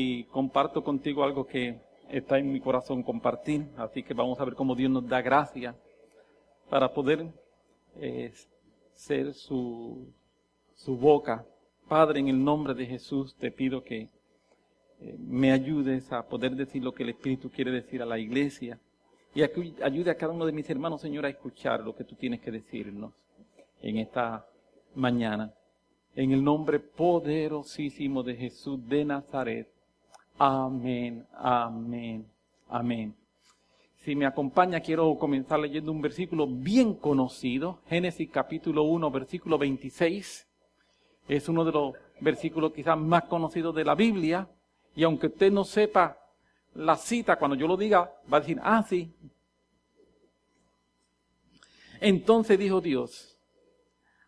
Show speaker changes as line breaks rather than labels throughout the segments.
y comparto contigo algo que está en mi corazón compartir. Así que vamos a ver cómo Dios nos da gracia para poder eh, ser su, su boca. Padre, en el nombre de Jesús te pido que eh, me ayudes a poder decir lo que el Espíritu quiere decir a la iglesia y ayude a cada uno de mis hermanos, Señor, a escuchar lo que tú tienes que decirnos en esta mañana. En el nombre poderosísimo de Jesús de Nazaret. Amén, amén, amén. Si me acompaña, quiero comenzar leyendo un versículo bien conocido, Génesis capítulo 1, versículo 26. Es uno de los versículos quizás más conocidos de la Biblia. Y aunque usted no sepa la cita, cuando yo lo diga, va a decir, ah, sí. Entonces dijo Dios,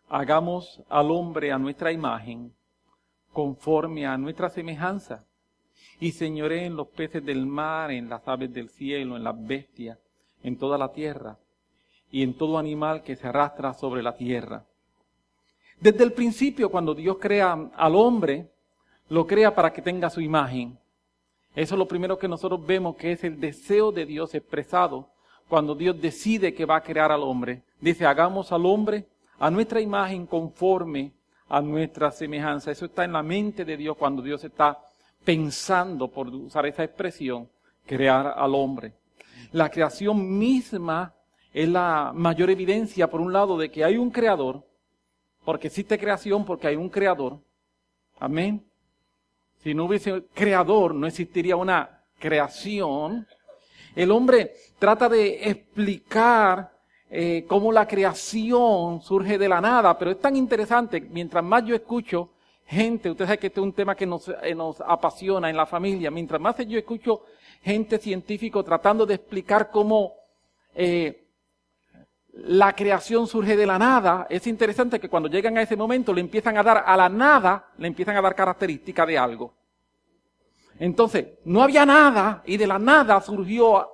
hagamos al hombre a nuestra imagen, conforme a nuestra semejanza, y señoré en los peces del mar, en las aves del cielo, en las bestias, en toda la tierra, y en todo animal que se arrastra sobre la tierra. Desde el principio, cuando Dios crea al hombre, lo crea para que tenga su imagen. Eso es lo primero que nosotros vemos, que es el deseo de Dios expresado cuando Dios decide que va a crear al hombre. Dice, hagamos al hombre a nuestra imagen conforme a nuestra semejanza. Eso está en la mente de Dios cuando Dios está pensando, por usar esa expresión, crear al hombre. La creación misma es la mayor evidencia, por un lado, de que hay un creador, porque existe creación porque hay un creador. Amén. Si no hubiese creador, no existiría una creación. El hombre trata de explicar eh, cómo la creación surge de la nada, pero es tan interesante, mientras más yo escucho gente, usted sabe que este es un tema que nos, eh, nos apasiona en la familia, mientras más yo escucho gente científico tratando de explicar cómo eh, la creación surge de la nada, es interesante que cuando llegan a ese momento le empiezan a dar a la nada, le empiezan a dar características de algo. Entonces, no había nada y de la nada surgió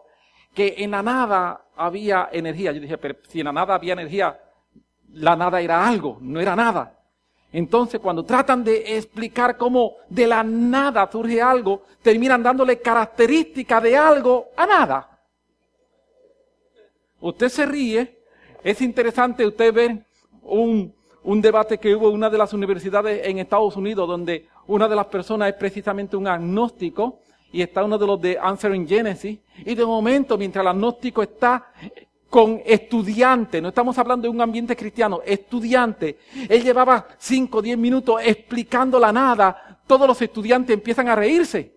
que en la nada había energía. Yo dije, pero si en la nada había energía, la nada era algo, no era nada. Entonces, cuando tratan de explicar cómo de la nada surge algo, terminan dándole características de algo a nada. Usted se ríe, es interesante usted ver un, un debate que hubo en una de las universidades en Estados Unidos, donde una de las personas es precisamente un agnóstico, y está uno de los de Answering Genesis, y de momento, mientras el agnóstico está con estudiante, no estamos hablando de un ambiente cristiano, estudiante, él llevaba 5 o 10 minutos explicando la nada, todos los estudiantes empiezan a reírse.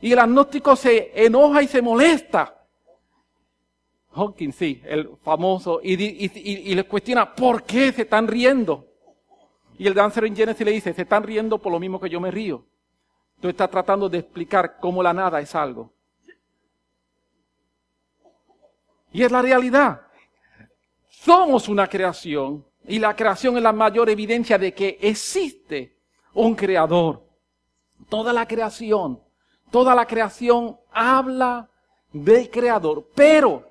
Y el agnóstico se enoja y se molesta. Hawkins, sí, el famoso, y, y, les cuestiona, ¿por qué se están riendo? Y el de Answering Genesis le dice, se están riendo por lo mismo que yo me río. Tú estás tratando de explicar cómo la nada es algo. Y es la realidad. Somos una creación y la creación es la mayor evidencia de que existe un creador. Toda la creación, toda la creación habla del creador, pero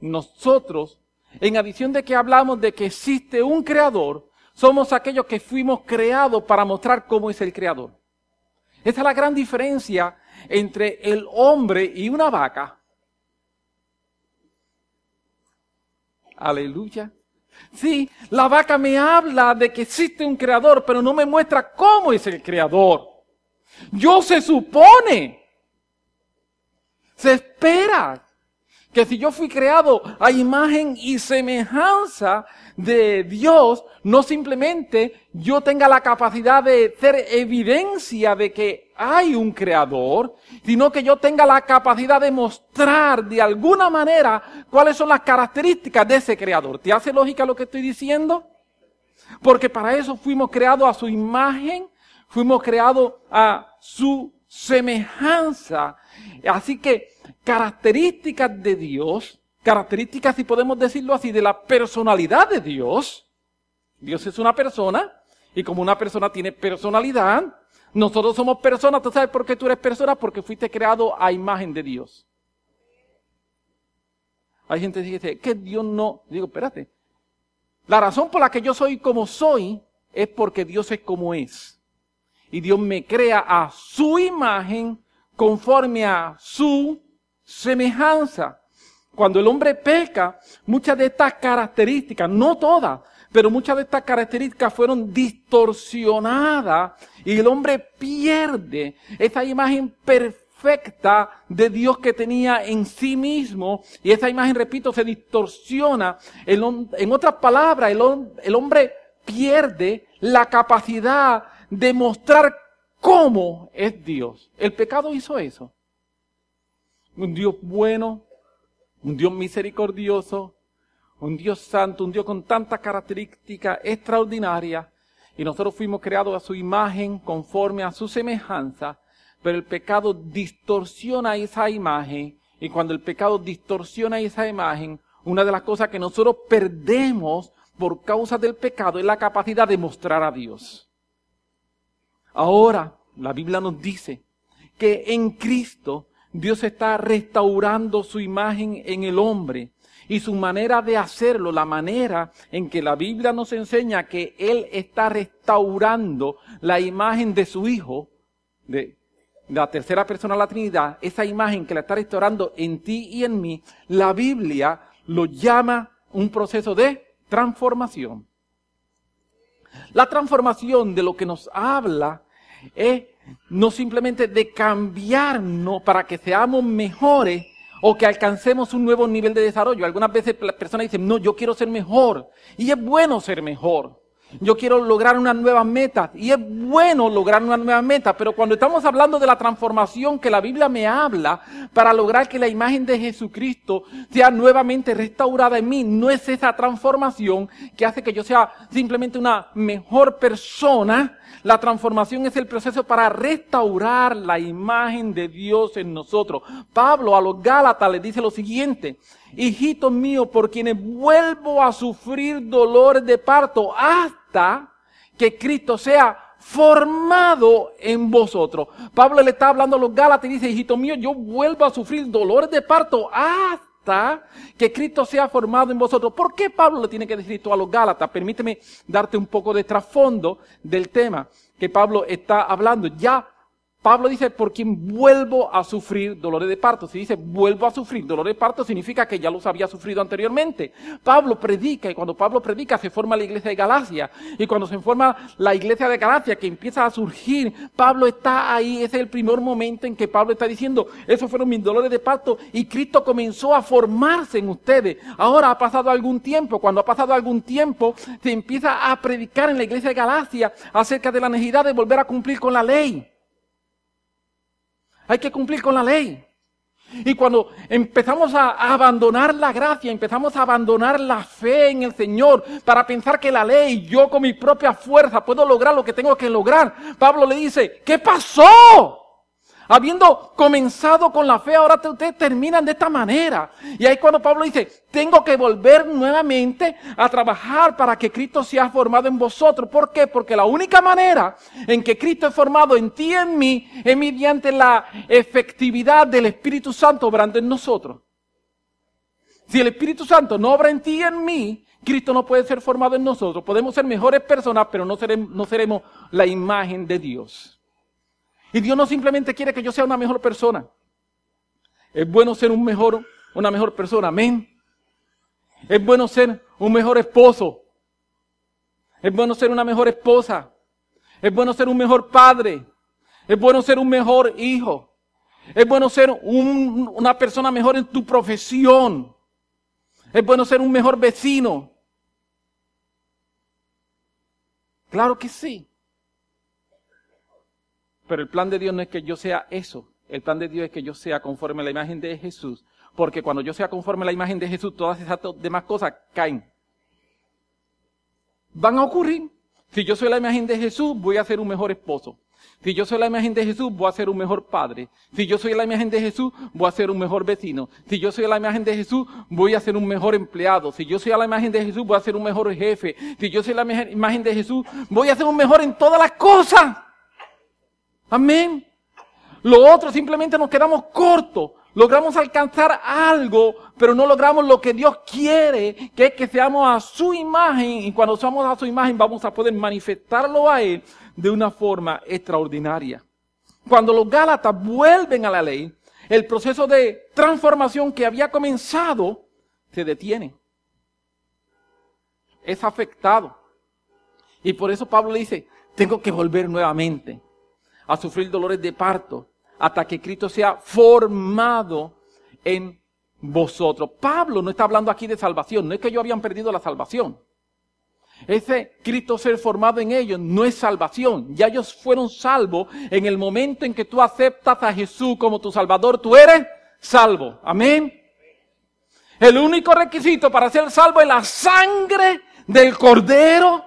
nosotros, en adición de que hablamos de que existe un creador, somos aquellos que fuimos creados para mostrar cómo es el creador. Esta es la gran diferencia entre el hombre y una vaca. Aleluya. Sí, la vaca me habla de que existe un creador, pero no me muestra cómo es el creador. Yo se supone, se espera que si yo fui creado a imagen y semejanza de Dios, no simplemente yo tenga la capacidad de ser evidencia de que hay un creador, sino que yo tenga la capacidad de mostrar de alguna manera cuáles son las características de ese creador. ¿Te hace lógica lo que estoy diciendo? Porque para eso fuimos creados a su imagen, fuimos creados a su semejanza. Así que características de Dios, características, si podemos decirlo así, de la personalidad de Dios. Dios es una persona y como una persona tiene personalidad, nosotros somos personas. ¿Tú sabes por qué tú eres persona? Porque fuiste creado a imagen de Dios. Hay gente que dice que Dios no. Digo, espérate. La razón por la que yo soy como soy es porque Dios es como es. y Dios me crea a su imagen conforme a su semejanza. Cuando el hombre peca, muchas de estas características, no todas, pero muchas de estas características fueron distorsionadas y el hombre pierde esa imagen perfecta de Dios que tenía en sí mismo y esa imagen, repito, se distorsiona. en otras palabras, el, hombre pierde la capacidad de mostrar cómo es Dios. El pecado hizo eso. Un Dios bueno, un Dios misericordioso, un Dios santo, un Dios con tantas características extraordinarias, y nosotros fuimos creados a su imagen, conforme a su semejanza, pero el pecado distorsiona esa imagen, y cuando el pecado distorsiona esa imagen, una de las cosas que nosotros perdemos por causa del pecado es la capacidad de mostrar a Dios. Ahora, la Biblia nos dice que en Cristo Dios está restaurando su imagen en el hombre y su manera de hacerlo, la manera en que la Biblia nos enseña que Él está restaurando la imagen de su Hijo, de, la tercera persona de la Trinidad, esa imagen que la está restaurando en ti y en mí, la Biblia lo llama un proceso de transformación. La transformación de lo que nos habla es no simplemente de cambiarnos para que seamos mejores, o que alcancemos un nuevo nivel de desarrollo. Algunas veces las personas dicen, no, yo quiero ser mejor. Y es bueno ser mejor. Yo quiero lograr una nueva meta. Y es bueno lograr una nueva meta. Pero cuando estamos hablando de la transformación que la Biblia me habla para lograr que la imagen de Jesucristo sea nuevamente restaurada en mí, no es esa transformación que hace que yo sea simplemente una mejor persona, la transformación es el proceso para restaurar la imagen de Dios en nosotros. Pablo a los Gálatas les dice lo siguiente, hijitos míos, por quienes vuelvo a sufrir dolores de parto hasta que Cristo sea formado en vosotros. Pablo le está hablando a los Gálatas y dice, hijito mío, yo vuelvo a sufrir dolores de parto hasta que Cristo sea formado en vosotros. ¿Por qué Pablo le tiene que decir esto a los Gálatas? Permíteme darte un poco de trasfondo del tema que Pablo está hablando. Ya Pablo dice, por quien vuelvo a sufrir dolores de parto. Si dice, vuelvo a sufrir dolores de parto, significa que ya los había sufrido anteriormente. Pablo predica, y cuando Pablo predica se forma la iglesia de Galacia. Y cuando se forma la iglesia de Galacia, que empieza a surgir, Pablo está ahí. Ese es el primer momento en que Pablo está diciendo, esos fueron mis dolores de parto, y Cristo comenzó a formarse en ustedes. Ahora ha pasado algún tiempo. Cuando ha pasado algún tiempo, se empieza a predicar en la iglesia de Galacia acerca de la necesidad de volver a cumplir con la ley. Hay que cumplir con la ley. Y cuando empezamos a abandonar la gracia, empezamos a abandonar la fe en el Señor para pensar que la ley, yo con mi propia fuerza puedo lograr lo que tengo que lograr, Pablo le dice, ¿qué pasó? Habiendo comenzado con la fe, ahora ustedes terminan de esta manera. Y ahí cuando Pablo dice, tengo que volver nuevamente a trabajar para que Cristo sea formado en vosotros. ¿Por qué? Porque la única manera en que Cristo es formado en ti y en mí es mediante la efectividad del Espíritu Santo obrando en nosotros. Si el Espíritu Santo no obra en ti y en mí, Cristo no puede ser formado en nosotros. Podemos ser mejores personas, pero no seremos, no seremos la imagen de Dios. Y Dios no simplemente quiere que yo sea una mejor persona. Es bueno ser un mejor, una mejor persona. Amén. Es bueno ser un mejor esposo. Es bueno ser una mejor esposa. Es bueno ser un mejor padre. Es bueno ser un mejor hijo. Es bueno ser una persona mejor en tu profesión. Es bueno ser un mejor vecino. Claro que sí. Pero el plan de Dios no es que yo sea eso. El plan de Dios es que yo sea conforme a la imagen de Jesús. Porque cuando yo sea conforme a la imagen de Jesús, todas esas demás cosas caen. Van a ocurrir. Si yo soy la imagen de Jesús, voy a ser un mejor esposo. Si yo soy la imagen de Jesús, voy a ser un mejor padre. Si yo soy la imagen de Jesús, voy a ser un mejor vecino. Si yo soy la imagen de Jesús, voy a ser un mejor empleado. Si yo soy la imagen de Jesús, voy a ser un mejor jefe. Si yo soy la imagen de Jesús, voy a ser un mejor en todas las cosas. Amén. Lo otro simplemente nos quedamos cortos. Logramos alcanzar algo, pero no logramos lo que Dios quiere, que es que seamos a su imagen. Y cuando somos a su imagen vamos a poder manifestarlo a Él de una forma extraordinaria. Cuando los Gálatas vuelven a la ley, el proceso de transformación que había comenzado se detiene. Es afectado. Y por eso Pablo dice, tengo que volver nuevamente a sufrir dolores de parto hasta que Cristo sea formado en vosotros. Pablo no está hablando aquí de salvación, no es que ellos habían perdido la salvación. Ese Cristo ser formado en ellos no es salvación. Ya ellos fueron salvos en el momento en que tú aceptas a Jesús como tu Salvador, tú eres salvo. Amén. El único requisito para ser salvo es la sangre del Cordero.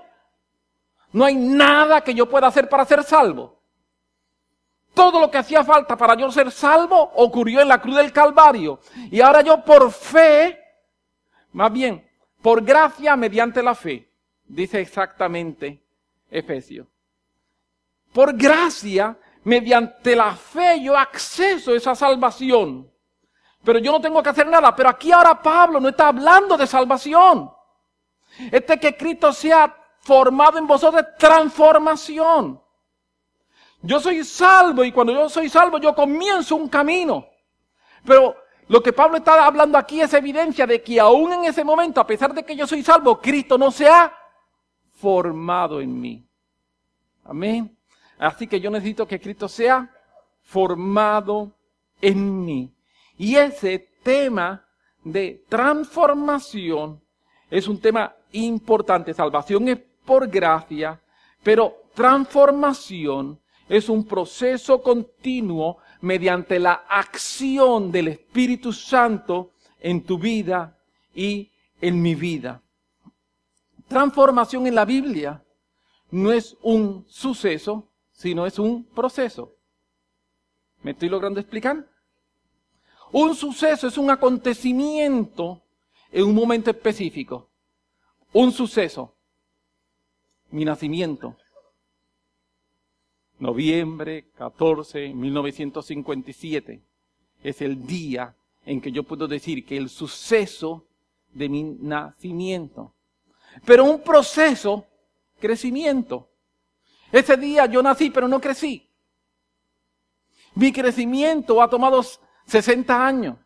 No hay nada que yo pueda hacer para ser salvo. Todo lo que hacía falta para yo ser salvo ocurrió en la cruz del Calvario. Y ahora yo por fe, más bien, por gracia mediante la fe, dice exactamente Efesios. Por gracia, mediante la fe, yo acceso a esa salvación. Pero yo no tengo que hacer nada. Pero aquí ahora Pablo no está hablando de salvación. Este que Cristo sea formado en vosotros transformación. Yo soy salvo y cuando yo soy salvo yo comienzo un camino. Pero lo que Pablo está hablando aquí es evidencia de que aún en ese momento, a pesar de que yo soy salvo, Cristo no se ha formado en mí. Amén. Así que yo necesito que Cristo sea formado en mí. Y ese tema de transformación es un tema importante. Salvación es por gracia, pero transformación es un proceso continuo mediante la acción del Espíritu Santo en tu vida y en mi vida. Transformación en la Biblia no es un suceso, sino es un proceso. ¿Me estoy logrando explicar? Un suceso es un acontecimiento en un momento específico. Un suceso. Mi nacimiento noviembre 14, 1957, es el día en que yo puedo decir que el suceso de mi nacimiento. Pero un proceso, crecimiento. Ese día yo nací, pero no crecí. Mi crecimiento ha tomado 60 años.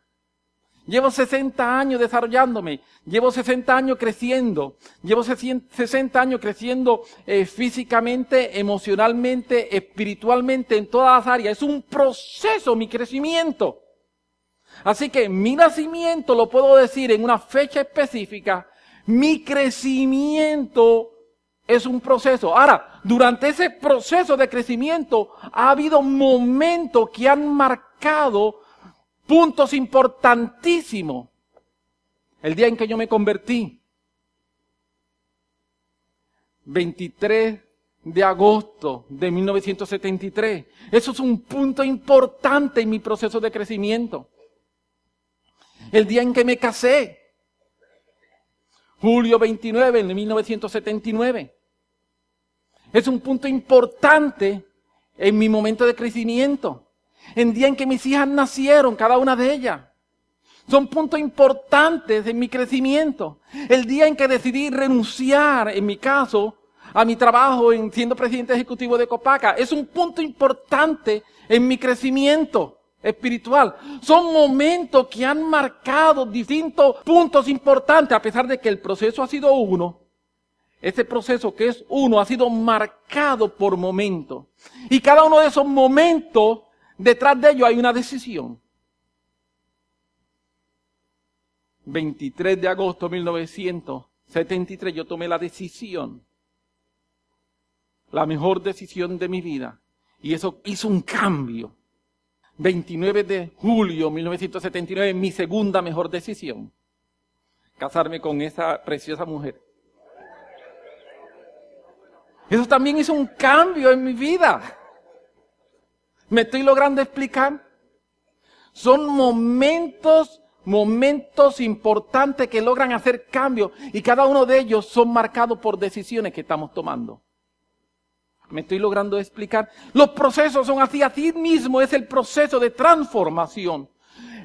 Llevo 60 años desarrollándome, llevo 60 años creciendo, llevo 60 años creciendo eh, físicamente, emocionalmente, espiritualmente, en todas las áreas. Es un proceso mi crecimiento. Así que mi nacimiento lo puedo decir en una fecha específica, mi crecimiento es un proceso. Ahora, durante ese proceso de crecimiento ha habido momentos que han marcado puntos importantísimos. El día en que yo me convertí, 23 de agosto de 1973. Eso es un punto importante en mi proceso de crecimiento. El día en que me casé, julio 29 de 1979. Es un punto importante en mi momento de crecimiento el día en que mis hijas nacieron, cada una de ellas. Son puntos importantes en mi crecimiento. El día en que decidí renunciar, en mi caso, a mi trabajo en siendo presidente ejecutivo de Copaca, es un punto importante en mi crecimiento espiritual. Son momentos que han marcado distintos puntos importantes, a pesar de que el proceso ha sido uno. Ese proceso que es uno ha sido marcado por momentos. Y cada uno de esos momentos Detrás de ello hay una decisión. 23 de agosto de 1973 yo tomé la decisión, la mejor decisión de mi vida, y eso hizo un cambio. 29 de julio de 1979, mi segunda mejor decisión, casarme con esa preciosa mujer. Eso también hizo un cambio en mi vida. ¿Me estoy logrando explicar? Son momentos, momentos importantes que logran hacer cambios y cada uno de ellos son marcados por decisiones que estamos tomando. ¿Me estoy logrando explicar? Los procesos son así, así mismo es el proceso de transformación.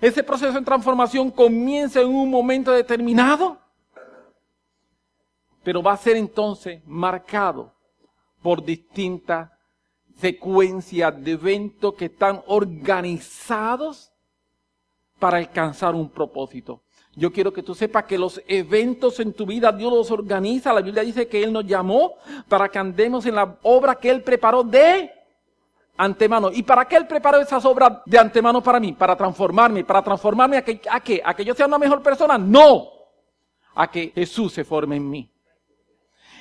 Ese proceso de transformación comienza en un momento determinado, pero va a ser entonces marcado por distintas secuencias de eventos que están organizados para alcanzar un propósito. Yo quiero que tú sepas que los eventos en tu vida Dios los organiza. La Biblia dice que Él nos llamó para que andemos en la obra que Él preparó de antemano. ¿Y para qué Él preparó esas obras de antemano para mí? Para transformarme. ¿Para transformarme a que, a qué? ¿A que yo sea una mejor persona? No. A que Jesús se forme en mí.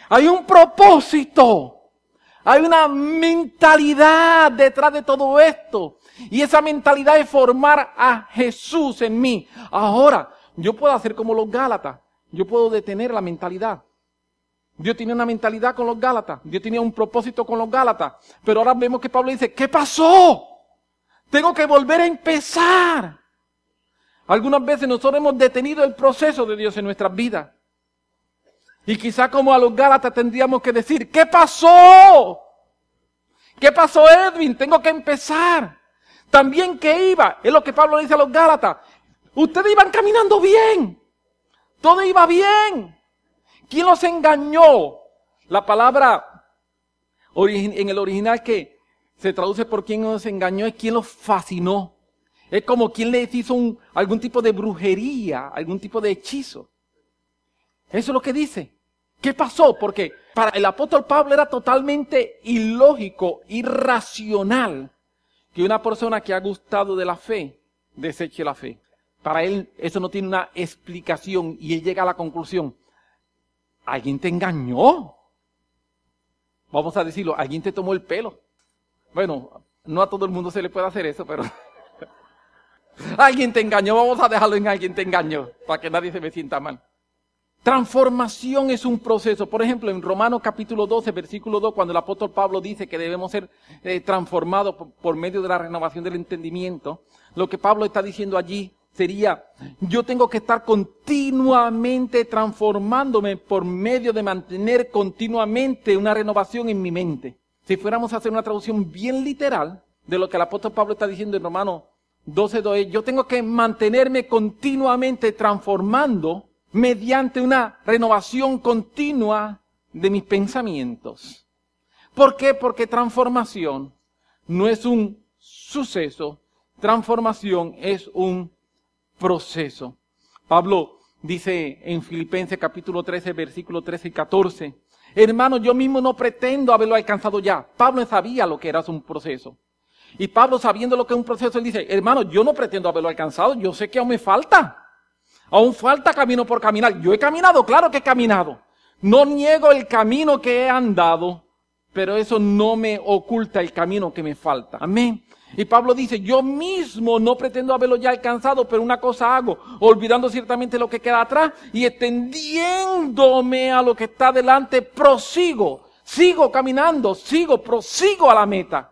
Hay un propósito. Hay una mentalidad detrás de todo esto. Y esa mentalidad es formar a Jesús en mí. Ahora, yo puedo hacer como los Gálatas. Yo puedo detener la mentalidad. Dios tenía una mentalidad con los Gálatas. Dios tenía un propósito con los Gálatas. Pero ahora vemos que Pablo dice, ¿qué pasó? Tengo que volver a empezar. Algunas veces nosotros hemos detenido el proceso de Dios en nuestras vidas. Y quizá como a los Gálatas tendríamos que decir, ¿qué pasó? ¿Qué pasó Edwin? Tengo que empezar. También que iba, es lo que Pablo dice a los Gálatas, ustedes iban caminando bien, todo iba bien. ¿Quién los engañó? La palabra en el original que se traduce por quien los engañó es quien los fascinó. Es como quien les hizo algún tipo de brujería, algún tipo de hechizo. Eso es lo que dice. ¿Qué pasó? Porque para el apóstol Pablo era totalmente ilógico, irracional, que una persona que ha gustado de la fe deseche la fe. Para él eso no tiene una explicación y él llega a la conclusión. Alguien te engañó. Vamos a decirlo, alguien te tomó el pelo. Bueno, no a todo el mundo se le puede hacer eso, pero alguien te engañó. Vamos a dejarlo en alguien te engañó, para que nadie se me sienta mal. Transformación es un proceso. Por ejemplo, en Romanos capítulo 12, versículo 2, cuando el apóstol Pablo dice que debemos ser eh, transformados por, medio de la renovación del entendimiento, lo que Pablo está diciendo allí sería, yo tengo que estar continuamente transformándome por medio de mantener continuamente una renovación en mi mente. Si fuéramos a hacer una traducción bien literal de lo que el apóstol Pablo está diciendo en Romanos 12, 2, yo tengo que mantenerme continuamente transformando mediante una renovación continua de mis pensamientos. ¿Por qué? Porque transformación no es un suceso, transformación es un proceso. Pablo dice en Filipenses capítulo 13, versículo 13 y 14, hermano, yo mismo no pretendo haberlo alcanzado ya. Pablo sabía lo que era un proceso. Y Pablo sabiendo lo que es un proceso, él dice, hermano, yo no pretendo haberlo alcanzado, yo sé que aún me falta. Aún falta camino por caminar. Yo he caminado, claro que he caminado. No niego el camino que he andado, pero eso no me oculta el camino que me falta. Amén. Y Pablo dice, yo mismo no pretendo haberlo ya alcanzado, pero una cosa hago, olvidando ciertamente lo que queda atrás y extendiéndome a lo que está delante, prosigo, sigo caminando, sigo, prosigo a la meta.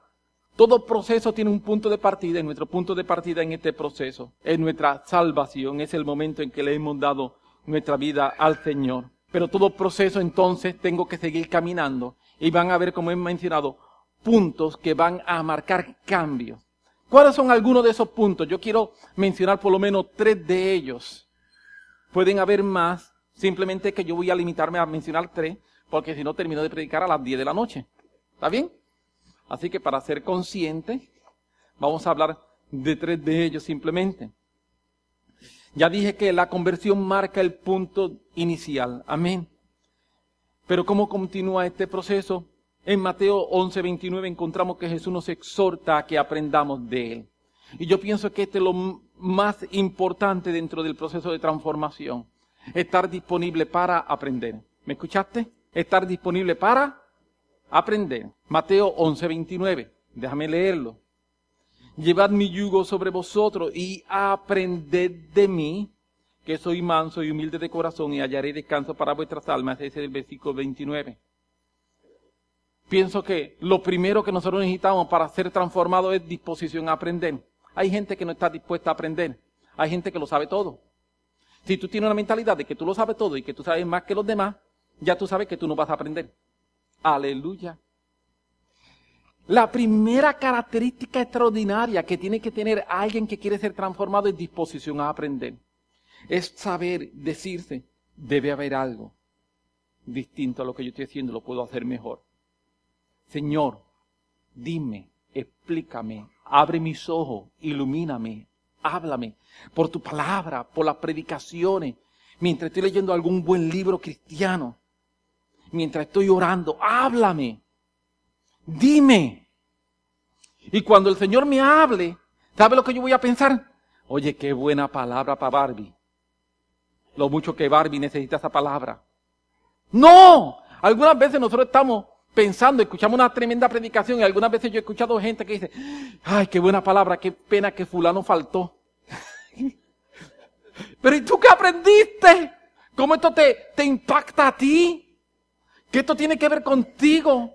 Todo proceso tiene un punto de partida y nuestro punto de partida en este proceso es nuestra salvación, es el momento en que le hemos dado nuestra vida al Señor. Pero todo proceso entonces tengo que seguir caminando y van a ver, como he mencionado, puntos que van a marcar cambios. ¿Cuáles son algunos de esos puntos? Yo quiero mencionar por lo menos tres de ellos. Pueden haber más, simplemente que yo voy a limitarme a mencionar tres, porque si no termino de predicar a las 10 de la noche. ¿Está bien? Así que para ser consciente, vamos a hablar de tres de ellos simplemente. Ya dije que la conversión marca el punto inicial. Amén. Pero ¿cómo continúa este proceso? En Mateo 11, 29 encontramos que Jesús nos exhorta a que aprendamos de Él. Y yo pienso que este es lo más importante dentro del proceso de transformación. Estar disponible para aprender. ¿Me escuchaste? Estar disponible para aprender. Mateo 11, 29. Déjame leerlo. Llevad mi yugo sobre vosotros y aprended de mí, que soy manso y humilde de corazón y hallaré descanso para vuestras almas. Ese es el versículo 29. Pienso que lo primero que nosotros necesitamos para ser transformados es disposición a aprender. Hay gente que no está dispuesta a aprender. Hay gente que lo sabe todo. Si tú tienes una mentalidad de que tú lo sabes todo y que tú sabes más que los demás, ya tú sabes que tú no vas a aprender. Aleluya. La primera característica extraordinaria que tiene que tener alguien que quiere ser transformado es disposición a aprender. Es saber decirse, debe haber algo distinto a lo que yo estoy haciendo, lo puedo hacer mejor. Señor, dime, explícame, abre mis ojos, ilumíname, háblame por tu palabra, por las predicaciones, mientras estoy leyendo algún buen libro cristiano, mientras estoy orando, háblame, dime. Y cuando el Señor me hable, ¿sabe lo que yo voy a pensar? Oye, qué buena palabra para Barbie. Lo mucho que Barbie necesita esa palabra. No, algunas veces nosotros estamos pensando, escuchamos una tremenda predicación y algunas veces yo he escuchado gente que dice, ay, qué buena palabra, qué pena que fulano faltó. Pero ¿y tú qué aprendiste? ¿Cómo esto te, te impacta a ti? ¿Qué esto tiene que ver contigo?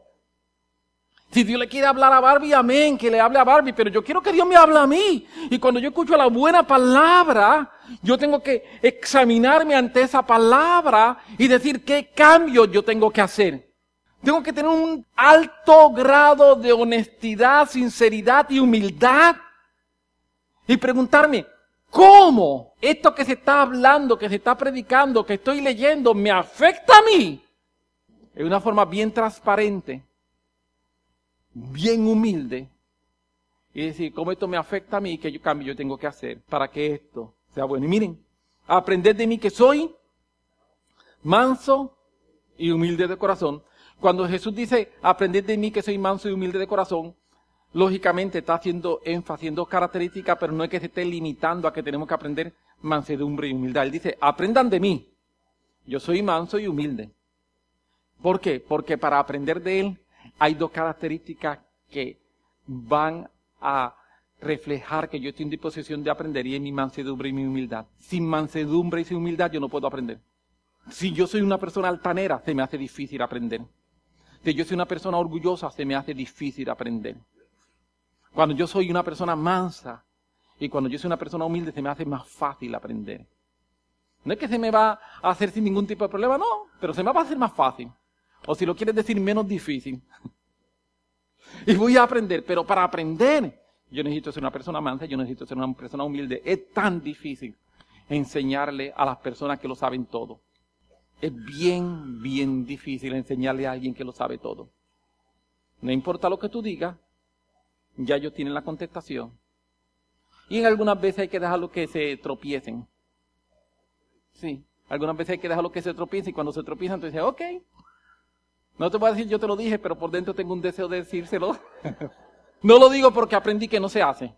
Si Dios le quiere hablar a Barbie, amén, que le hable a Barbie, pero yo quiero que Dios me hable a mí. Y cuando yo escucho la buena palabra, yo tengo que examinarme ante esa palabra y decir qué cambio yo tengo que hacer. Tengo que tener un alto grado de honestidad, sinceridad y humildad. Y preguntarme, ¿cómo esto que se está hablando, que se está predicando, que estoy leyendo, me afecta a mí? En una forma bien transparente, bien humilde. Y decir, ¿cómo esto me afecta a mí? ¿Qué cambio yo tengo que hacer para que esto sea bueno? Y miren, aprender de mí que soy manso y humilde de corazón cuando Jesús dice, aprended de mí que soy manso y humilde de corazón, lógicamente está haciendo énfasis, haciendo características, pero no es que se esté limitando a que tenemos que aprender mansedumbre y humildad. Él dice, aprendan de mí. Yo soy manso y humilde. ¿Por qué? Porque para aprender de Él hay dos características que van a reflejar que yo estoy en disposición de aprender y es mi mansedumbre y mi humildad. Sin mansedumbre y sin humildad yo no puedo aprender. Si yo soy una persona altanera, se me hace difícil aprender que yo soy una persona orgullosa, se me hace difícil aprender. Cuando yo soy una persona mansa y cuando yo soy una persona humilde, se me hace más fácil aprender. No es que se me va a hacer sin ningún tipo de problema, no, pero se me va a hacer más fácil. O si lo quieres decir, menos difícil. y voy a aprender, pero para aprender, yo necesito ser una persona mansa, yo necesito ser una persona humilde. Es tan difícil enseñarle a las personas que lo saben todo es bien, bien difícil enseñarle a alguien que lo sabe todo. No importa lo que tú digas, ya ellos tienen la contestación. Y en algunas veces hay que dejarlo que se tropiecen. Sí, algunas veces hay que dejarlo que se tropiecen y cuando se tropiezan dices, ok. No te voy a decir yo te lo dije, pero por dentro tengo un deseo de decírselo. no lo digo porque aprendí que no se hace.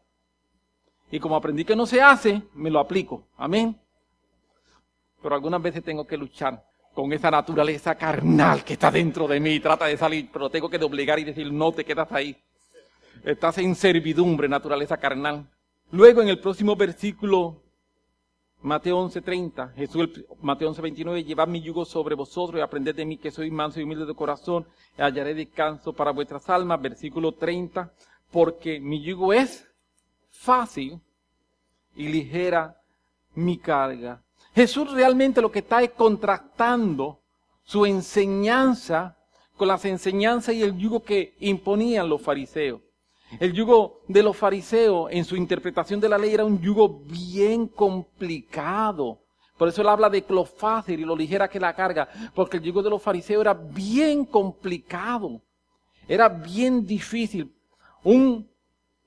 Y como aprendí que no se hace, me lo aplico. Amén. Pero algunas veces tengo que luchar con esa naturaleza carnal que está dentro de mí, trata de salir, pero tengo que doblegar y decir, no te quedas ahí. Estás en servidumbre, naturaleza carnal. Luego en el próximo versículo, Mateo 11:30, Jesús, Mateo 11:29, llevad mi yugo sobre vosotros y aprended de mí que soy manso y humilde de corazón, y hallaré descanso para vuestras almas. Versículo 30, porque mi yugo es fácil y ligera mi carga. Jesús realmente lo que está es contrastando su enseñanza con las enseñanzas y el yugo que imponían los fariseos. El yugo de los fariseos en su interpretación de la ley era un yugo bien complicado. Por eso él habla de lo fácil y lo ligera que la carga, porque el yugo de los fariseos era bien complicado, era bien difícil. Un,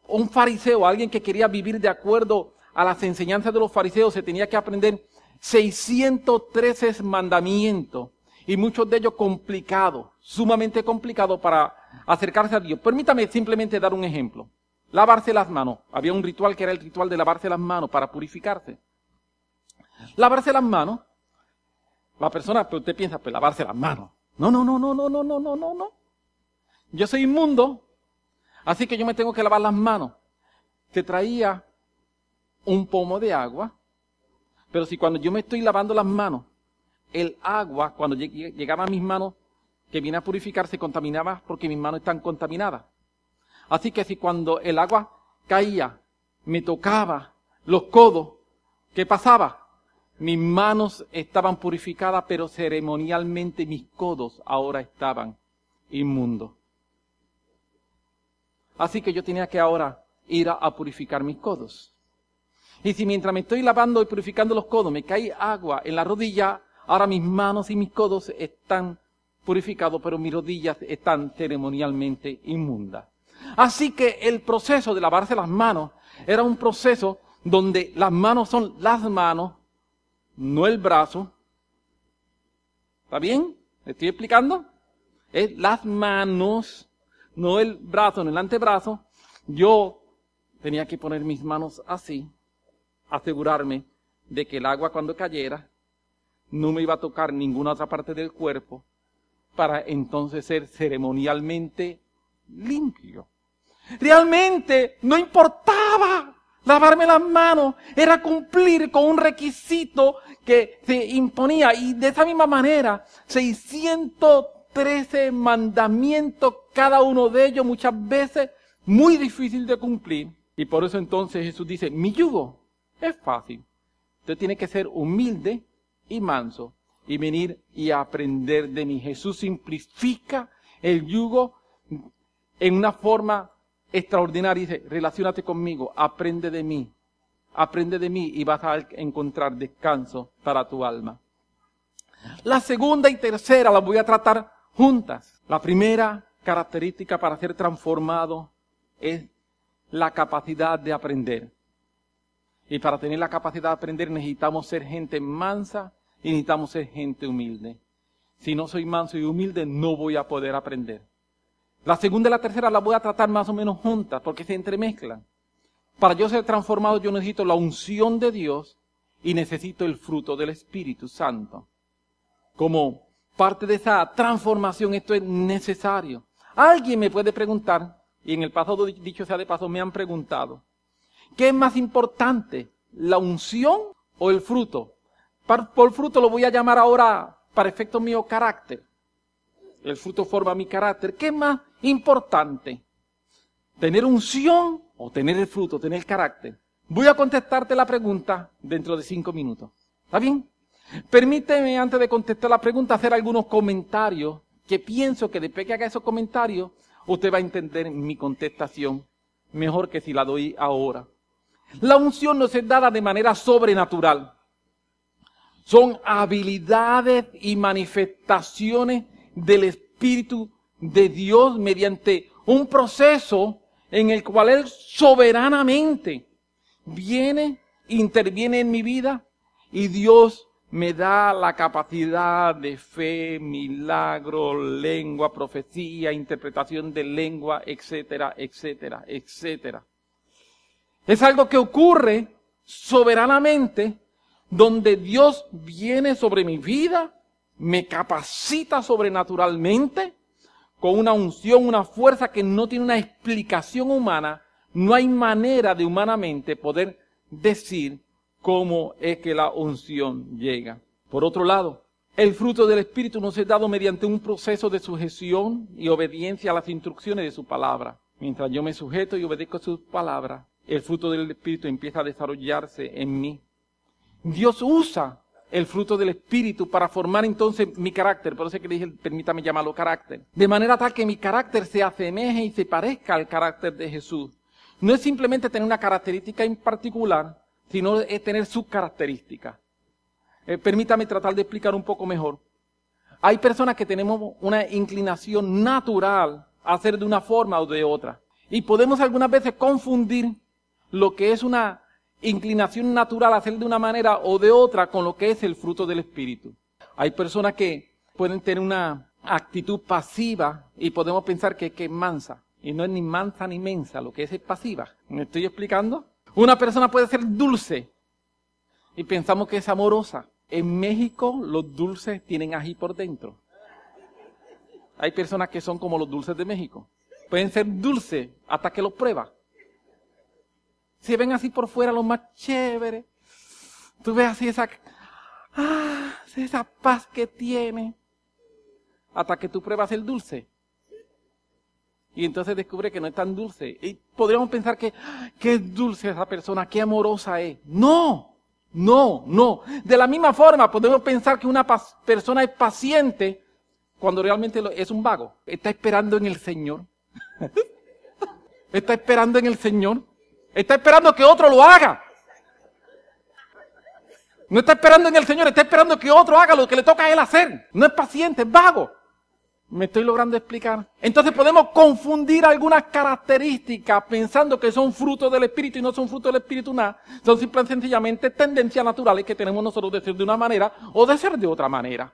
un fariseo, alguien que quería vivir de acuerdo a las enseñanzas de los fariseos, se tenía que aprender 613 mandamientos y muchos de ellos complicados, sumamente complicados para acercarse a Dios. Permítame simplemente dar un ejemplo. Lavarse las manos. Había un ritual que era el ritual de lavarse las manos para purificarse. Lavarse las manos. La persona, pero usted piensa, pues lavarse las manos. No, no, no, no, no, no, no, no, no, no. Yo soy inmundo, así que yo me tengo que lavar las manos. Se traía un pomo de agua, pero si cuando yo me estoy lavando las manos, el agua, cuando llegaba a mis manos, que viene a purificar, se contaminaba porque mis manos están contaminadas. Así que si cuando el agua caía, me tocaba los codos, ¿qué pasaba? Mis manos estaban purificadas, pero ceremonialmente mis codos ahora estaban inmundos. Así que yo tenía que ahora ir a purificar mis codos. Y si mientras me estoy lavando y purificando los codos me cae agua en la rodilla, ahora mis manos y mis codos están purificado, pero mis rodillas están ceremonialmente inmundas. Así que el proceso de lavarse las manos era un proceso donde las manos son las manos, no el brazo. ¿Está bien? ¿Me estoy explicando? Es las manos, no el brazo, no el antebrazo. Yo tenía que poner mis manos así, asegurarme de que el agua cuando cayera no me iba a tocar ninguna otra parte del cuerpo para entonces ser ceremonialmente limpio. Realmente no importaba lavarme las manos, era cumplir con un requisito que se imponía y de esa misma manera 613 mandamientos, cada uno de ellos muchas veces muy difícil de cumplir. Y por eso entonces Jesús dice, mi yugo es fácil. Usted tiene que ser humilde y manso y venir y aprender de mí. Jesús simplifica el yugo en una forma extraordinaria. Dice, relacionate conmigo, aprende de mí, aprende de mí y vas a encontrar descanso para tu alma. La segunda y tercera las voy a tratar juntas. La primera característica para ser transformado es la capacidad de aprender. Y para tener la capacidad de aprender necesitamos ser gente mansa y necesitamos ser gente humilde. Si no soy manso y humilde, no voy a poder aprender. La segunda y la tercera la voy a tratar más o menos juntas porque se entremezclan. Para yo ser transformado yo necesito la unción de Dios y necesito el fruto del Espíritu Santo. Como parte de esa transformación esto es necesario. Alguien me puede preguntar, y en el pasado dicho sea de paso me han preguntado, ¿qué es más importante, la unción o el fruto? Por fruto lo voy a llamar ahora, para efecto mío, carácter. El fruto forma mi carácter. ¿Qué es más importante? ¿Tener unción o tener el fruto, tener carácter? Voy a contestarte la pregunta dentro de cinco minutos. ¿Está bien? Permíteme, antes de contestar la pregunta, hacer algunos comentarios que pienso que después que haga esos comentarios, usted va a entender mi contestación mejor que si la doy ahora. La unción no es dada de manera sobrenatural. Son habilidades y manifestaciones del Espíritu de Dios mediante un proceso en el cual Él soberanamente viene, interviene en mi vida y Dios me da la capacidad de fe, milagro, lengua, profecía, interpretación de lengua, etcétera, etcétera, etcétera. Es algo que ocurre soberanamente donde Dios viene sobre mi vida, me capacita sobrenaturalmente con una unción, una fuerza que no tiene una explicación humana, no hay manera de humanamente poder decir cómo es que la unción llega. Por otro lado, el fruto del Espíritu nos es dado mediante un proceso de sujeción y obediencia a las instrucciones de su palabra. Mientras yo me sujeto y obedezco a sus palabras, el fruto del Espíritu empieza a desarrollarse en mí. Dios usa el fruto del Espíritu para formar entonces mi carácter. Por eso es que dije, permítame llamarlo carácter. De manera tal que mi carácter se asemeje y se parezca al carácter de Jesús. No es simplemente tener una característica en particular, sino es tener sus características. Eh, permítame tratar de explicar un poco mejor. Hay personas que tenemos una inclinación natural a hacer de una forma o de otra. Y podemos algunas veces confundir lo que es una inclinación natural a hacer de una manera o de otra con lo que es el fruto del Espíritu. Hay personas que pueden tener una actitud pasiva y podemos pensar que, es mansa. Y no es ni mansa ni mensa, lo que es es pasiva. ¿Me estoy explicando? Una persona puede ser dulce y pensamos que es amorosa. En México los dulces tienen ají por dentro. Hay personas que son como los dulces de México. Pueden ser dulces hasta que los pruebas. Si ven así por fuera lo más chévere, tú ves así esa, ah, esa paz que tiene, hasta que tú pruebas el dulce. Y entonces descubre que no es tan dulce. Y podríamos pensar que, qué dulce esa persona, qué amorosa es. No, no, no. De la misma forma podemos pensar que una persona es paciente cuando realmente es un vago. Está esperando en el Señor. Está esperando en el Señor. Está esperando que otro lo haga. No está esperando en el Señor, está esperando que otro haga lo que le toca a él hacer. No es paciente, es vago. ¿Me estoy logrando explicar? Entonces podemos confundir algunas características pensando que son frutos del Espíritu y no son frutos del Espíritu nada. Son simple y sencillamente tendencias naturales que tenemos nosotros de ser de una manera o de ser de otra manera.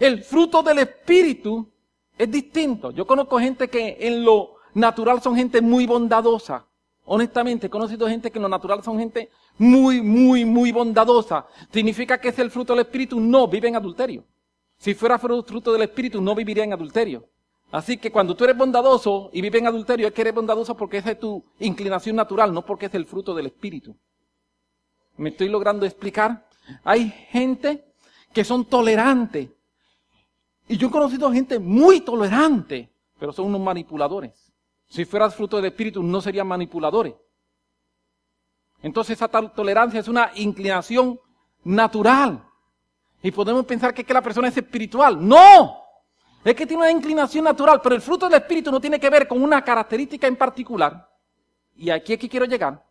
El fruto del Espíritu es distinto. Yo conozco gente que en lo natural son gente muy bondadosa. Honestamente, he conocido gente que en lo natural son gente muy, muy, muy bondadosa. ¿Significa que es el fruto del Espíritu? No, vive en adulterio. Si fuera fruto del Espíritu, no viviría en adulterio. Así que cuando tú eres bondadoso y vives en adulterio, es que eres bondadoso porque esa es tu inclinación natural, no porque es el fruto del Espíritu. ¿Me estoy logrando explicar? Hay gente que son tolerantes. Y yo he conocido gente muy tolerante, pero son unos manipuladores. Si fueras fruto del Espíritu, no serían manipuladores. Entonces esa tolerancia es una inclinación natural. Y podemos pensar que, que la persona es espiritual. ¡No! Es que tiene una inclinación natural, pero el fruto del Espíritu no tiene que ver con una característica en particular. Y aquí es que quiero llegar.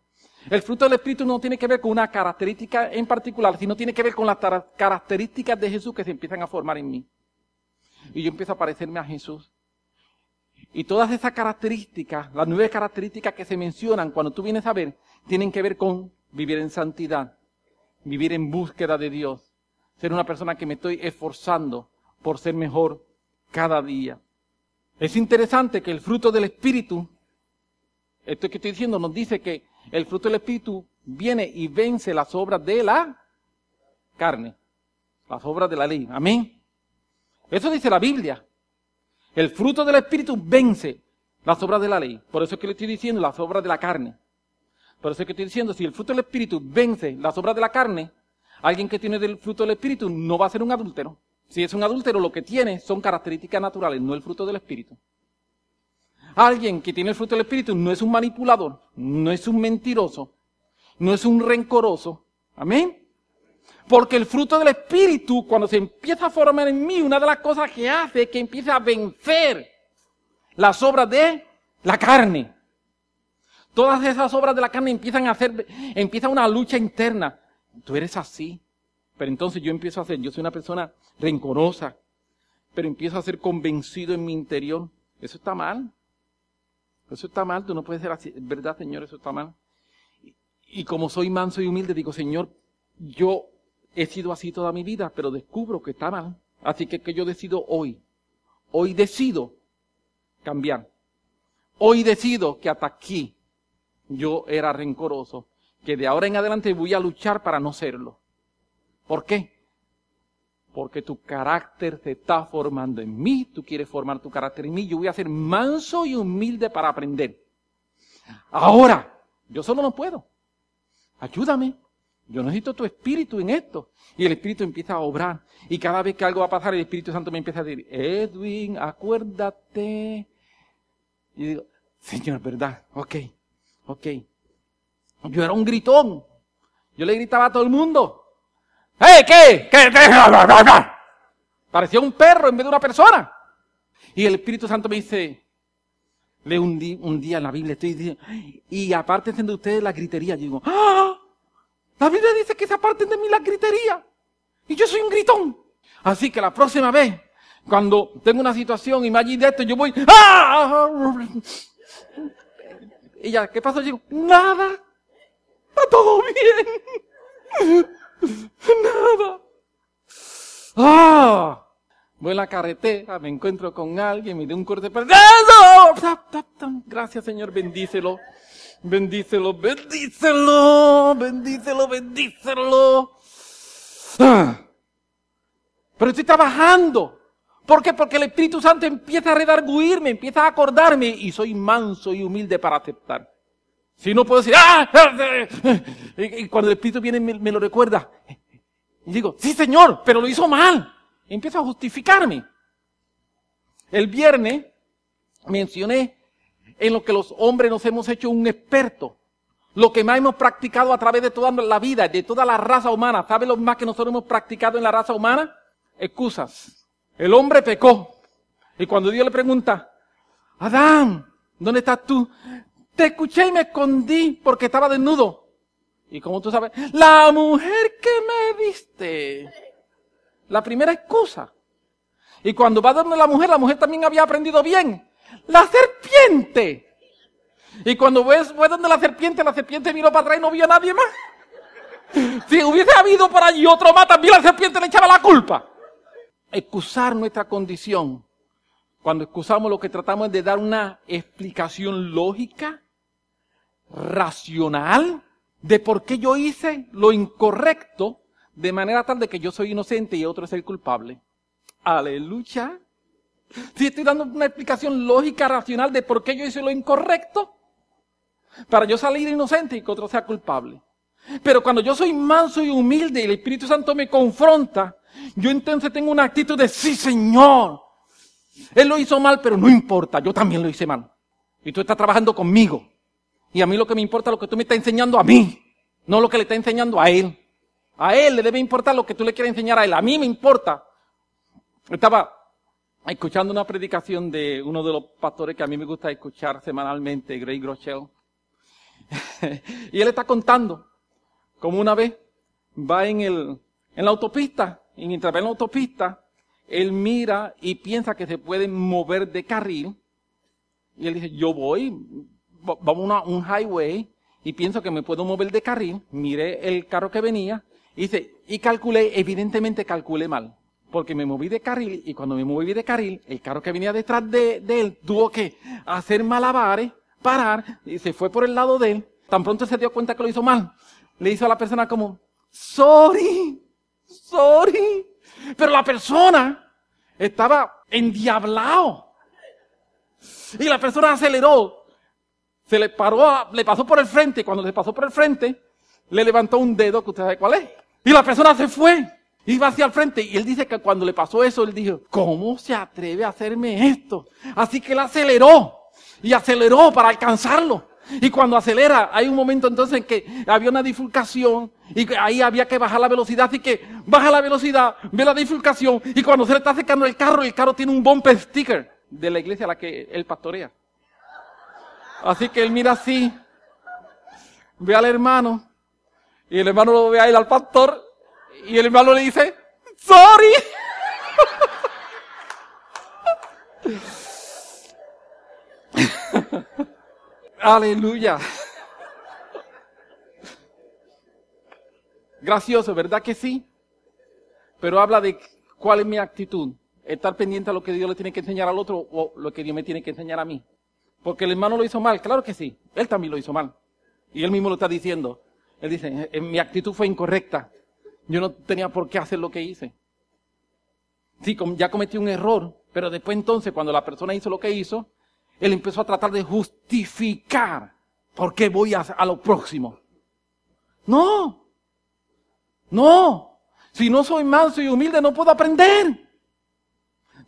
El fruto del Espíritu no tiene que ver con una característica en particular, sino tiene que ver con las características de Jesús que se empiezan a formar en mí. Y yo empiezo a parecerme a Jesús. Y todas esas características, las nueve características que se mencionan cuando tú vienes a ver, tienen que ver con vivir en santidad, vivir en búsqueda de Dios, ser una persona que me estoy esforzando por ser mejor cada día. Es interesante que el fruto del Espíritu, esto que estoy diciendo, nos dice que el fruto del Espíritu viene y vence las obras de la carne, las obras de la ley. Amén. Eso dice la Biblia. El fruto del Espíritu vence las obras de la ley. Por eso es que le estoy diciendo las obras de la carne. Por eso es que estoy diciendo, si el fruto del Espíritu vence las obras de la carne, Alguien que tiene el fruto del Espíritu no va a ser un adúltero. Si es un adúltero, lo que tiene son características naturales, no el fruto del Espíritu. Alguien que tiene el fruto del Espíritu no es un manipulador, no es un mentiroso, no es un rencoroso. Amén. Porque el fruto del Espíritu, cuando se empieza a formar en mí, una de las cosas que hace es que empieza a vencer las obras de la carne. Todas esas obras de la carne empiezan a hacer, empieza una lucha interna tú eres así. Pero entonces yo empiezo a ser, yo soy una persona rencorosa, pero empiezo a ser convencido en mi interior. Eso está mal. Eso está mal, tú no puedes ser así. ¿Verdad, Señor? Eso está mal. Y, como soy manso y humilde, digo, Señor, yo he sido así toda mi vida, pero descubro que está mal. Así que, que yo decido hoy. Hoy decido cambiar. Hoy decido que hasta aquí yo era rencoroso que de ahora en adelante voy a luchar para no serlo. ¿Por qué? Porque tu carácter se está formando en mí, tú quieres formar tu carácter en mí, yo voy a ser manso y humilde para aprender. Ahora, yo solo no puedo. Ayúdame. Yo necesito tu espíritu en esto. Y el espíritu empieza a obrar. Y cada vez que algo va a pasar, el Espíritu Santo me empieza a decir, Edwin, acuérdate. Y digo, Señor, ¿verdad? Ok, ok. Yo era un gritón. Yo le gritaba a todo el mundo. ¡Eh, qué! ¿Qué? Parecía un perro en vez de una persona. Y el Espíritu Santo me dice, lee un, día, un día en la Biblia, estoy diciendo, y apártense de ustedes la gritería. Yo digo, ¡ah! La Biblia dice que se aparten de mí la gritería. Y yo soy un gritón. Así que la próxima vez, cuando tengo una situación y me allí de esto, yo voy, ¡ah! Y ya, ¿qué pasó? Yo digo, nada. Está todo bien. Nada. Ah. Voy en la carretera, me encuentro con alguien, me da un corte para... Gracias, Señor, bendícelo. Bendícelo, bendícelo, bendícelo, bendícelo. Ah. Pero estoy trabajando. ¿Por qué? Porque el Espíritu Santo empieza a redarguirme, empieza a acordarme y soy manso y humilde para aceptar. Si no puedo decir, ¡ah! Y cuando el Espíritu viene me, lo recuerda. Y digo, sí Señor, pero lo hizo mal. Y empiezo a justificarme. El viernes mencioné en lo que los hombres nos hemos hecho un experto. Lo que más hemos practicado a través de toda la vida, de toda la raza humana. ¿Sabe lo más que nosotros hemos practicado en la raza humana? Excusas. El hombre pecó. Y cuando Dios le pregunta, Adán, ¿dónde estás tú? Te escuché y me escondí porque estaba desnudo. Y como tú sabes, la mujer que me viste. La primera excusa. Y cuando va a la mujer, la mujer también había aprendido bien. La serpiente. Y cuando fue donde la serpiente, la serpiente miró para atrás y no vio a nadie más. Si hubiese habido por allí otro más, también la serpiente le echaba la culpa. Excusar nuestra condición. Cuando excusamos lo que tratamos es de dar una explicación lógica, racional, de por qué yo hice lo incorrecto, de manera tal de que yo soy inocente y otro es el culpable. Aleluya. Si estoy dando una explicación lógica, racional de por qué yo hice lo incorrecto, para yo salir inocente y que otro sea culpable. Pero cuando yo soy manso y humilde y el Espíritu Santo me confronta, yo entonces tengo una actitud de sí, Señor. Él lo hizo mal, pero no importa, yo también lo hice mal. Y tú estás trabajando conmigo. Y a mí lo que me importa es lo que tú me estás enseñando a mí, no lo que le estás enseñando a él. A él le debe importar lo que tú le quieras enseñar a él. A mí me importa. Estaba escuchando una predicación de uno de los pastores que a mí me gusta escuchar semanalmente, Gray Groeschel. y él está contando como una vez va en, el, en la autopista, y mientras va en la autopista, él mira y piensa que se puede mover de carril. Y él dice, yo voy, vamos a un highway y pienso que me puedo mover de carril. Miré el carro que venía y dice, y calculé, evidentemente calculé mal. Porque me moví de carril y cuando me moví de carril, el carro que venía detrás de, él tuvo que hacer malabares, parar y se fue por el lado de él. Tan pronto se dio cuenta que lo hizo mal le hizo a la persona como, sorry, sorry. Pero la persona estaba endiablado. Y la persona aceleró. Se le paró, le pasó por el frente. Cuando le pasó por el frente, le levantó un dedo, que usted sabe cuál es. Y la persona se fue. Iba hacia el frente. Y él dice que cuando le pasó eso, él dijo, ¿cómo se atreve a hacerme esto? Así que él aceleró. Y aceleró para alcanzarlo. Y cuando acelera, hay un momento entonces en que había una bifurcación y ahí había que bajar la velocidad. Así que baja la velocidad, ve la bifurcación y cuando se le está acercando el carro, el carro tiene un bumper sticker de la iglesia a la que él pastorea. Así que él mira así, ve al hermano y el hermano lo ve a él al pastor y el hermano le dice, sorry. Aleluya. Gracioso, ¿verdad que sí? Pero habla de cuál es mi actitud. Estar pendiente a lo que Dios le tiene que enseñar al otro o lo que Dios me tiene que enseñar a mí. Porque el hermano lo hizo mal, claro que sí. Él también lo hizo mal. Y él mismo lo está diciendo. Él dice, mi actitud fue incorrecta. Yo no tenía por qué hacer lo que hice. Sí, ya cometí un error, pero después entonces cuando la persona hizo lo que hizo, él empezó a tratar de justificar por qué voy a, lo próximo. No, no. Si no soy manso y humilde, no puedo aprender.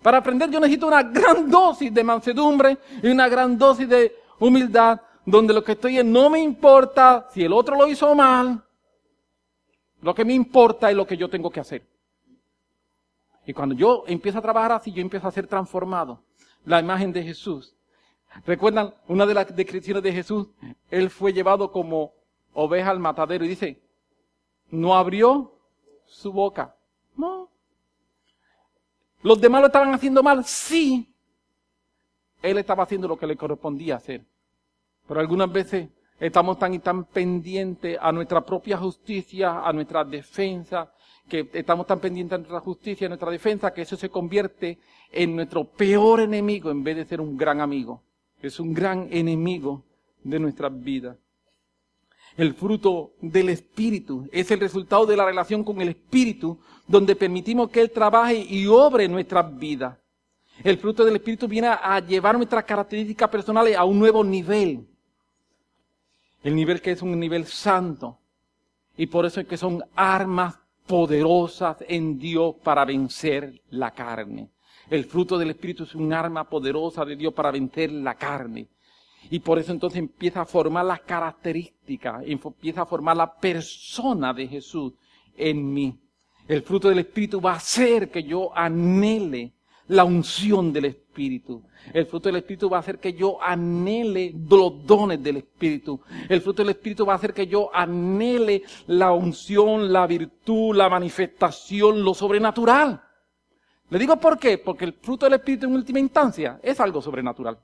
Para aprender yo necesito una gran dosis de mansedumbre y una gran dosis de humildad, donde lo que estoy en no me importa si el otro lo hizo mal. Lo que me importa es lo que yo tengo que hacer. Y cuando yo empiezo a trabajar así, yo empiezo a ser transformado. La imagen de Jesús ¿Recuerdan una de las descripciones de Jesús? Él fue llevado como oveja al matadero y dice, no abrió su boca. No. ¿Los demás lo estaban haciendo mal? Sí. Él estaba haciendo lo que le correspondía hacer. Pero algunas veces estamos tan y tan pendientes a nuestra propia justicia, a nuestra defensa, que estamos tan pendientes a nuestra justicia, a nuestra defensa, que eso se convierte en nuestro peor enemigo en vez de ser un gran amigo es un gran enemigo de nuestras vidas. El fruto del Espíritu es el resultado de la relación con el Espíritu, donde permitimos que Él trabaje y obre nuestras vidas. El fruto del Espíritu viene a llevar nuestras características personales a un nuevo nivel. El nivel que es un nivel santo. Y por eso es que son armas poderosas en Dios para vencer la carne. El fruto del Espíritu es un arma poderosa de Dios para vencer la carne. Y por eso entonces empieza a formar las características, empieza a formar la persona de Jesús en mí. El fruto del Espíritu va a hacer que yo anhele la unción del Espíritu. El fruto del Espíritu va a hacer que yo anhele los dones del Espíritu. El fruto del Espíritu va a hacer que yo anhele la unción, la virtud, la manifestación, lo sobrenatural. Le digo por qué, porque el fruto del Espíritu en última instancia es algo sobrenatural.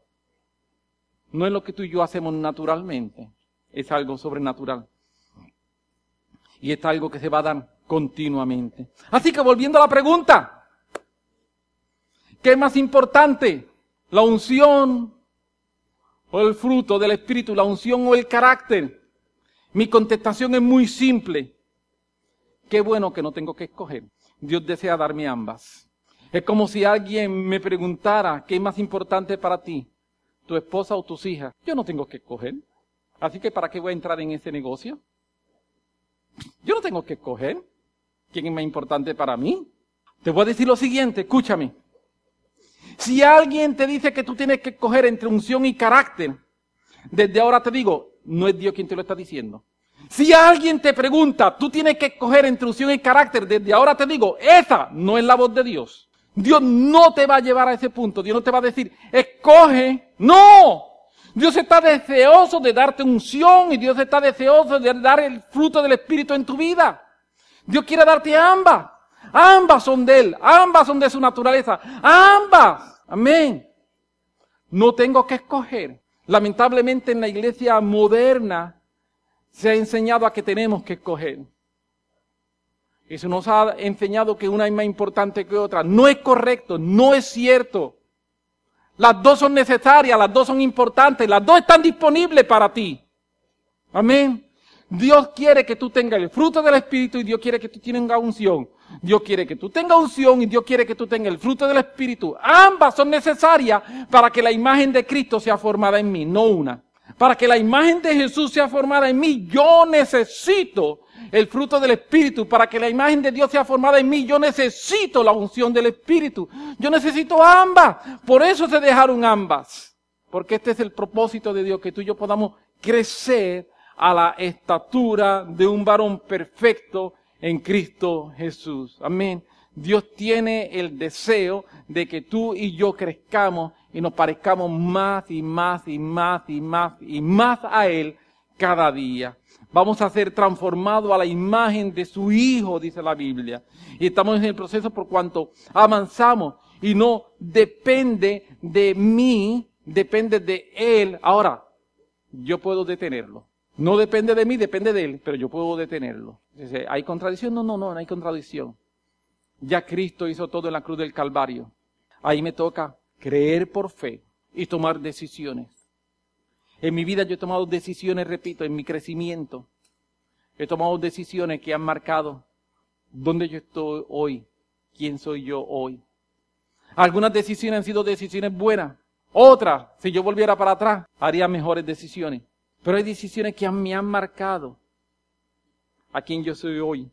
No es lo que tú y yo hacemos naturalmente, es algo sobrenatural. Y es algo que se va a dar continuamente. Así que volviendo a la pregunta, ¿qué es más importante? ¿La unción o el fruto del Espíritu? ¿La unción o el carácter? Mi contestación es muy simple. Qué bueno que no tengo que escoger. Dios desea darme ambas. Es como si alguien me preguntara, ¿qué es más importante para ti? ¿Tu esposa o tus hijas? Yo no tengo que escoger. Así que ¿para qué voy a entrar en ese negocio? Yo no tengo que escoger quién es más importante para mí. Te voy a decir lo siguiente, escúchame. Si alguien te dice que tú tienes que escoger entre unción y carácter, desde ahora te digo, no es Dios quien te lo está diciendo. Si alguien te pregunta, tú tienes que escoger entre unción y carácter, desde ahora te digo, esa no es la voz de Dios. Dios no te va a llevar a ese punto. Dios no te va a decir, escoge. No. Dios está deseoso de darte unción y Dios está deseoso de dar el fruto del Espíritu en tu vida. Dios quiere darte ambas. Ambas son de Él. Ambas son de su naturaleza. Ambas. Amén. No tengo que escoger. Lamentablemente en la iglesia moderna se ha enseñado a que tenemos que escoger. Eso nos ha enseñado que una es más importante que otra. No es correcto, no es cierto. Las dos son necesarias, las dos son importantes, las dos están disponibles para ti. Amén. Dios quiere que tú tengas el fruto del Espíritu y Dios quiere que tú tengas unción. Dios quiere que tú tengas unción y Dios quiere que tú tengas el fruto del Espíritu. Ambas son necesarias para que la imagen de Cristo sea formada en mí, no una. Para que la imagen de Jesús sea formada en mí, yo necesito el fruto del Espíritu. Para que la imagen de Dios sea formada en mí, yo necesito la unción del Espíritu. Yo necesito ambas. Por eso se dejaron ambas. Porque este es el propósito de Dios, que tú y yo podamos crecer a la estatura de un varón perfecto en Cristo Jesús. Amén. Dios tiene el deseo de que tú y yo crezcamos y nos parezcamos más y más y más y más y más a Él cada día. Vamos a ser transformados a la imagen de su Hijo, dice la Biblia. Y estamos en el proceso por cuanto avanzamos y no depende de mí, depende de Él. Ahora, yo puedo detenerlo. No depende de mí, depende de Él, pero yo puedo detenerlo. Dice, ¿hay contradicción? No, no, no, no hay contradicción. Ya Cristo hizo todo en la cruz del Calvario. Ahí me toca creer por fe y tomar decisiones. En mi vida yo he tomado decisiones, repito, en mi crecimiento. He tomado decisiones que han marcado dónde yo estoy hoy, quién soy yo hoy. Algunas decisiones han sido decisiones buenas. Otras, si yo volviera para atrás, haría mejores decisiones. Pero hay decisiones que me han marcado a quien yo soy hoy.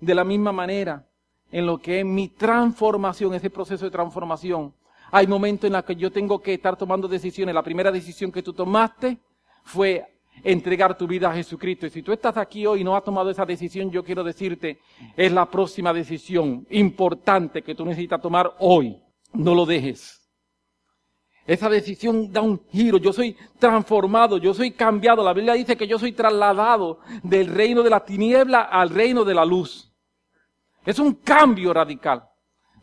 De la misma manera, en lo que es mi transformación, ese proceso de transformación, hay momentos en los que yo tengo que estar tomando decisiones. La primera decisión que tú tomaste fue entregar tu vida a Jesucristo. Y si tú estás aquí hoy y no has tomado esa decisión, yo quiero decirte, es la próxima decisión importante que tú necesitas tomar hoy. No lo dejes. Esa decisión da un giro. Yo soy transformado, yo soy cambiado. La Biblia dice que yo soy trasladado del reino de la tiniebla al reino de la luz. Es un cambio radical.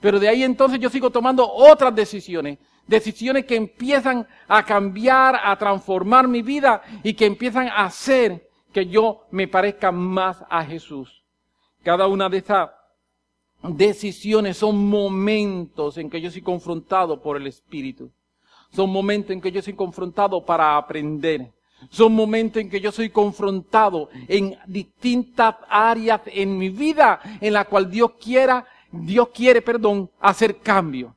Pero de ahí entonces yo sigo tomando otras decisiones. Decisiones que empiezan a cambiar, a transformar mi vida y que empiezan a hacer que yo me parezca más a Jesús. Cada una de estas decisiones son momentos en que yo soy confrontado por el Espíritu. Son momentos en que yo soy confrontado para aprender. Son momentos en que yo soy confrontado en distintas áreas en mi vida en la cual Dios quiera Dios quiere, perdón, hacer cambio.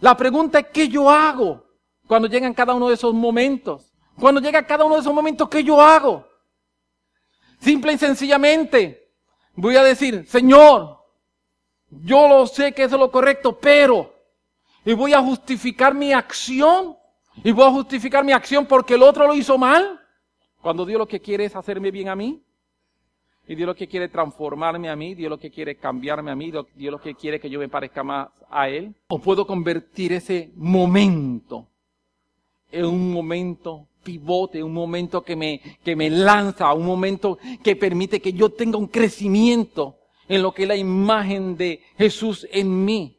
La pregunta es, ¿qué yo hago cuando llegan cada uno de esos momentos? Cuando llega cada uno de esos momentos, ¿qué yo hago? Simple y sencillamente, voy a decir, Señor, yo lo sé que eso es lo correcto, pero, y voy a justificar mi acción, y voy a justificar mi acción porque el otro lo hizo mal, cuando Dios lo que quiere es hacerme bien a mí. Y Dios lo que quiere transformarme a mí, Dios lo que quiere cambiarme a mí, Dios lo que quiere que yo me parezca más a Él. O puedo convertir ese momento en un momento pivote, un momento que me, que me lanza, un momento que permite que yo tenga un crecimiento en lo que es la imagen de Jesús en mí.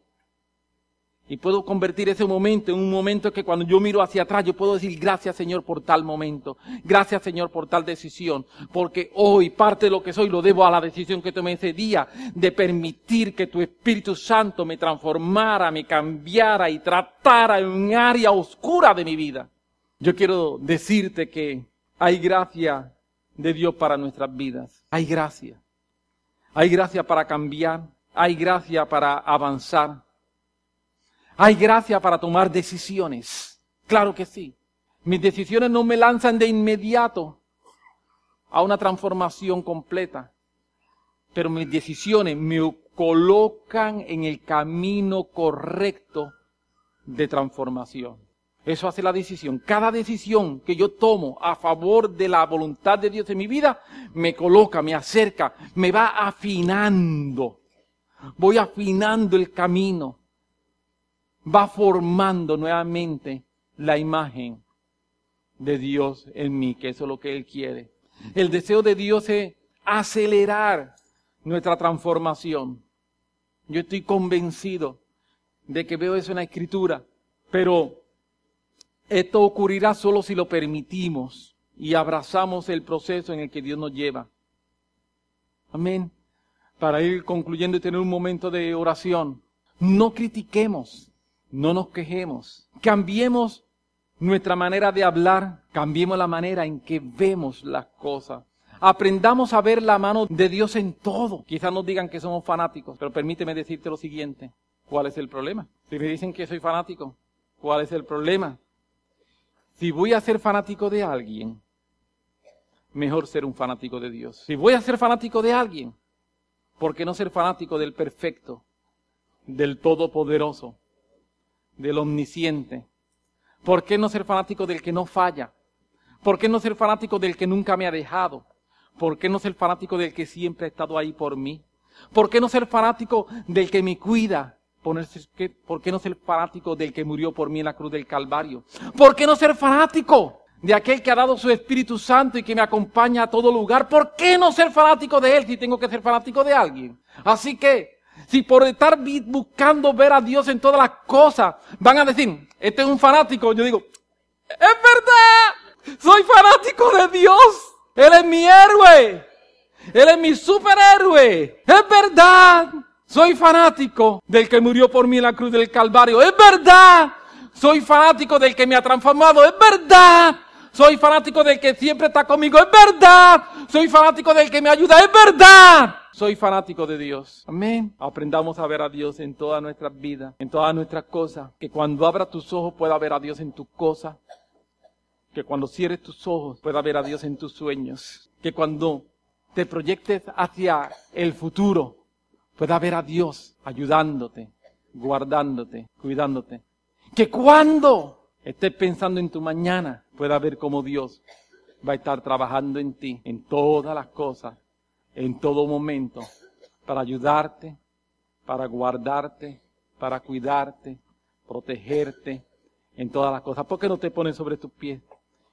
Y puedo convertir ese momento en un momento que cuando yo miro hacia atrás, yo puedo decir gracias Señor por tal momento. Gracias Señor por tal decisión. Porque hoy parte de lo que soy lo debo a la decisión que tomé ese día de permitir que tu Espíritu Santo me transformara, me cambiara y tratara en un área oscura de mi vida. Yo quiero decirte que hay gracia de Dios para nuestras vidas. Hay gracia. Hay gracia para cambiar. Hay gracia para avanzar. Hay gracia para tomar decisiones. Claro que sí. Mis decisiones no me lanzan de inmediato a una transformación completa, pero mis decisiones me colocan en el camino correcto de transformación. Eso hace la decisión. Cada decisión que yo tomo a favor de la voluntad de Dios en mi vida me coloca, me acerca, me va afinando. Voy afinando el camino va formando nuevamente la imagen de Dios en mí, que eso es lo que Él quiere. El deseo de Dios es acelerar nuestra transformación. Yo estoy convencido de que veo eso en la escritura, pero esto ocurrirá solo si lo permitimos y abrazamos el proceso en el que Dios nos lleva. Amén. Para ir concluyendo y tener un momento de oración, no critiquemos no nos quejemos, cambiemos nuestra manera de hablar, cambiemos la manera en que vemos las cosas. Aprendamos a ver la mano de Dios en todo. Quizás nos digan que somos fanáticos, pero permíteme decirte lo siguiente. ¿Cuál es el problema? Si me dicen que soy fanático, ¿cuál es el problema? Si voy a ser fanático de alguien, mejor ser un fanático de Dios. Si voy a ser fanático de alguien, ¿por qué no ser fanático del perfecto, del todopoderoso, del omnisciente? ¿Por qué no ser fanático del que no falla? ¿Por qué no ser fanático del que nunca me ha dejado? ¿Por qué no ser fanático del que siempre ha estado ahí por mí? ¿Por qué no ser fanático del que me cuida? ¿Por qué no ser fanático del que murió por mí en la cruz del Calvario? ¿Por qué no ser fanático de aquel que ha dado su Espíritu Santo y que me acompaña a todo lugar? ¿Por qué no ser fanático de Él si tengo que ser fanático de alguien? Así que si por estar buscando ver a Dios en todas las cosas van a decir, este es un fanático, yo digo, es verdad, soy fanático de Dios, Él es mi héroe, Él es mi superhéroe, es verdad, soy fanático del que murió por mí en la cruz del Calvario, es verdad, soy fanático del que me ha transformado, es verdad, soy fanático del que siempre está conmigo, es verdad, soy fanático del que me ayuda, es verdad. Soy fanático de Dios. Amén. Aprendamos a ver a Dios en todas nuestras vidas, en todas nuestras cosas. Que cuando abra tus ojos pueda ver a Dios en tus cosas. Que cuando cierres tus ojos pueda ver a Dios en tus sueños. Que cuando te proyectes hacia el futuro pueda ver a Dios ayudándote, guardándote, cuidándote. Que cuando estés pensando en tu mañana pueda ver cómo Dios va a estar trabajando en ti, en todas las cosas en todo momento para ayudarte, para guardarte, para cuidarte, protegerte en todas las cosas. ¿Por qué no te pones sobre tus pies?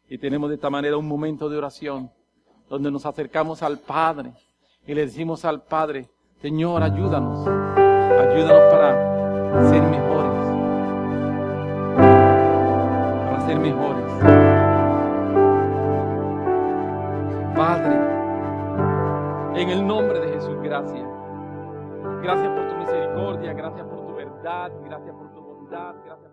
Y tenemos de esta manera un momento de oración donde nos acercamos al Padre y le decimos al Padre, Señor, ayúdanos, ayúdanos para ser Gracias por tu misericordia, gracias por tu verdad, gracias por tu bondad, gracias